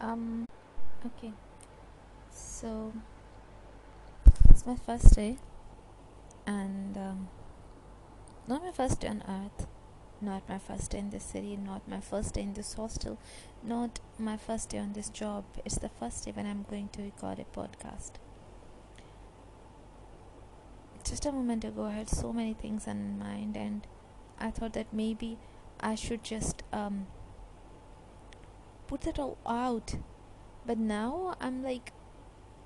Um, okay. So, it's my first day, and um, not my first day on earth, not my first day in this city, not my first day in this hostel, not my first day on this job. It's the first day when I'm going to record a podcast. Just a moment ago, I had so many things on mind, and I thought that maybe I should just um, put it all out. But now I'm like,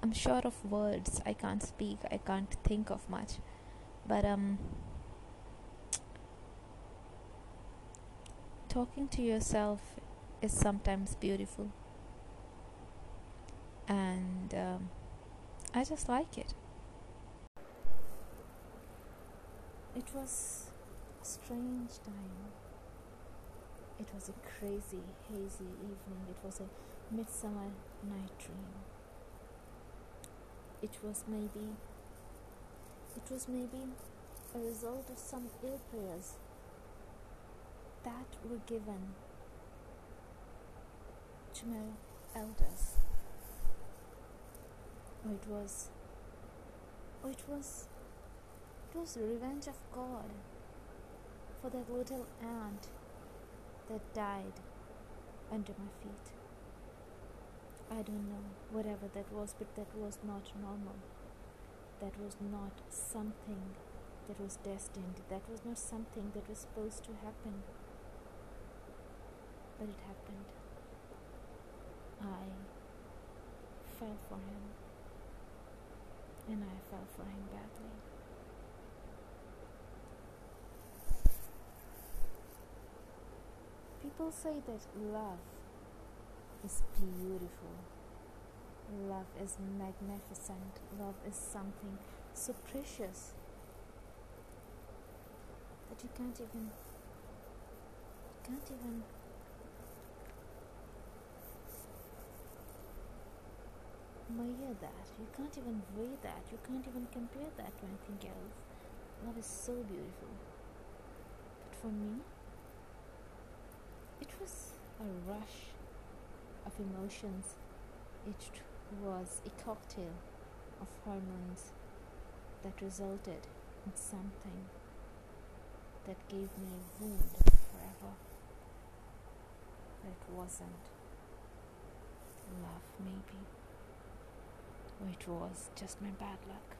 I'm short of words. I can't speak. I can't think of much. But um, talking to yourself is sometimes beautiful, and um, I just like it. It was a strange time. It was a crazy, hazy evening. It was a midsummer night dream. It was maybe it was maybe a result of some ill prayers that were given to my elders. Or it was or it was it was the revenge of God for that little ant that died under my feet. I don't know, whatever that was, but that was not normal. That was not something that was destined. That was not something that was supposed to happen. But it happened. I fell for him. And I fell for him badly. People say that love is beautiful. Love is magnificent. Love is something so precious that you can't even can't even measure that. You can't even weigh that. You can't even compare that to anything else. Love is so beautiful. But for me, a rush of emotions. It was a cocktail of hormones that resulted in something that gave me a wound forever. It wasn't love, maybe. It was just my bad luck.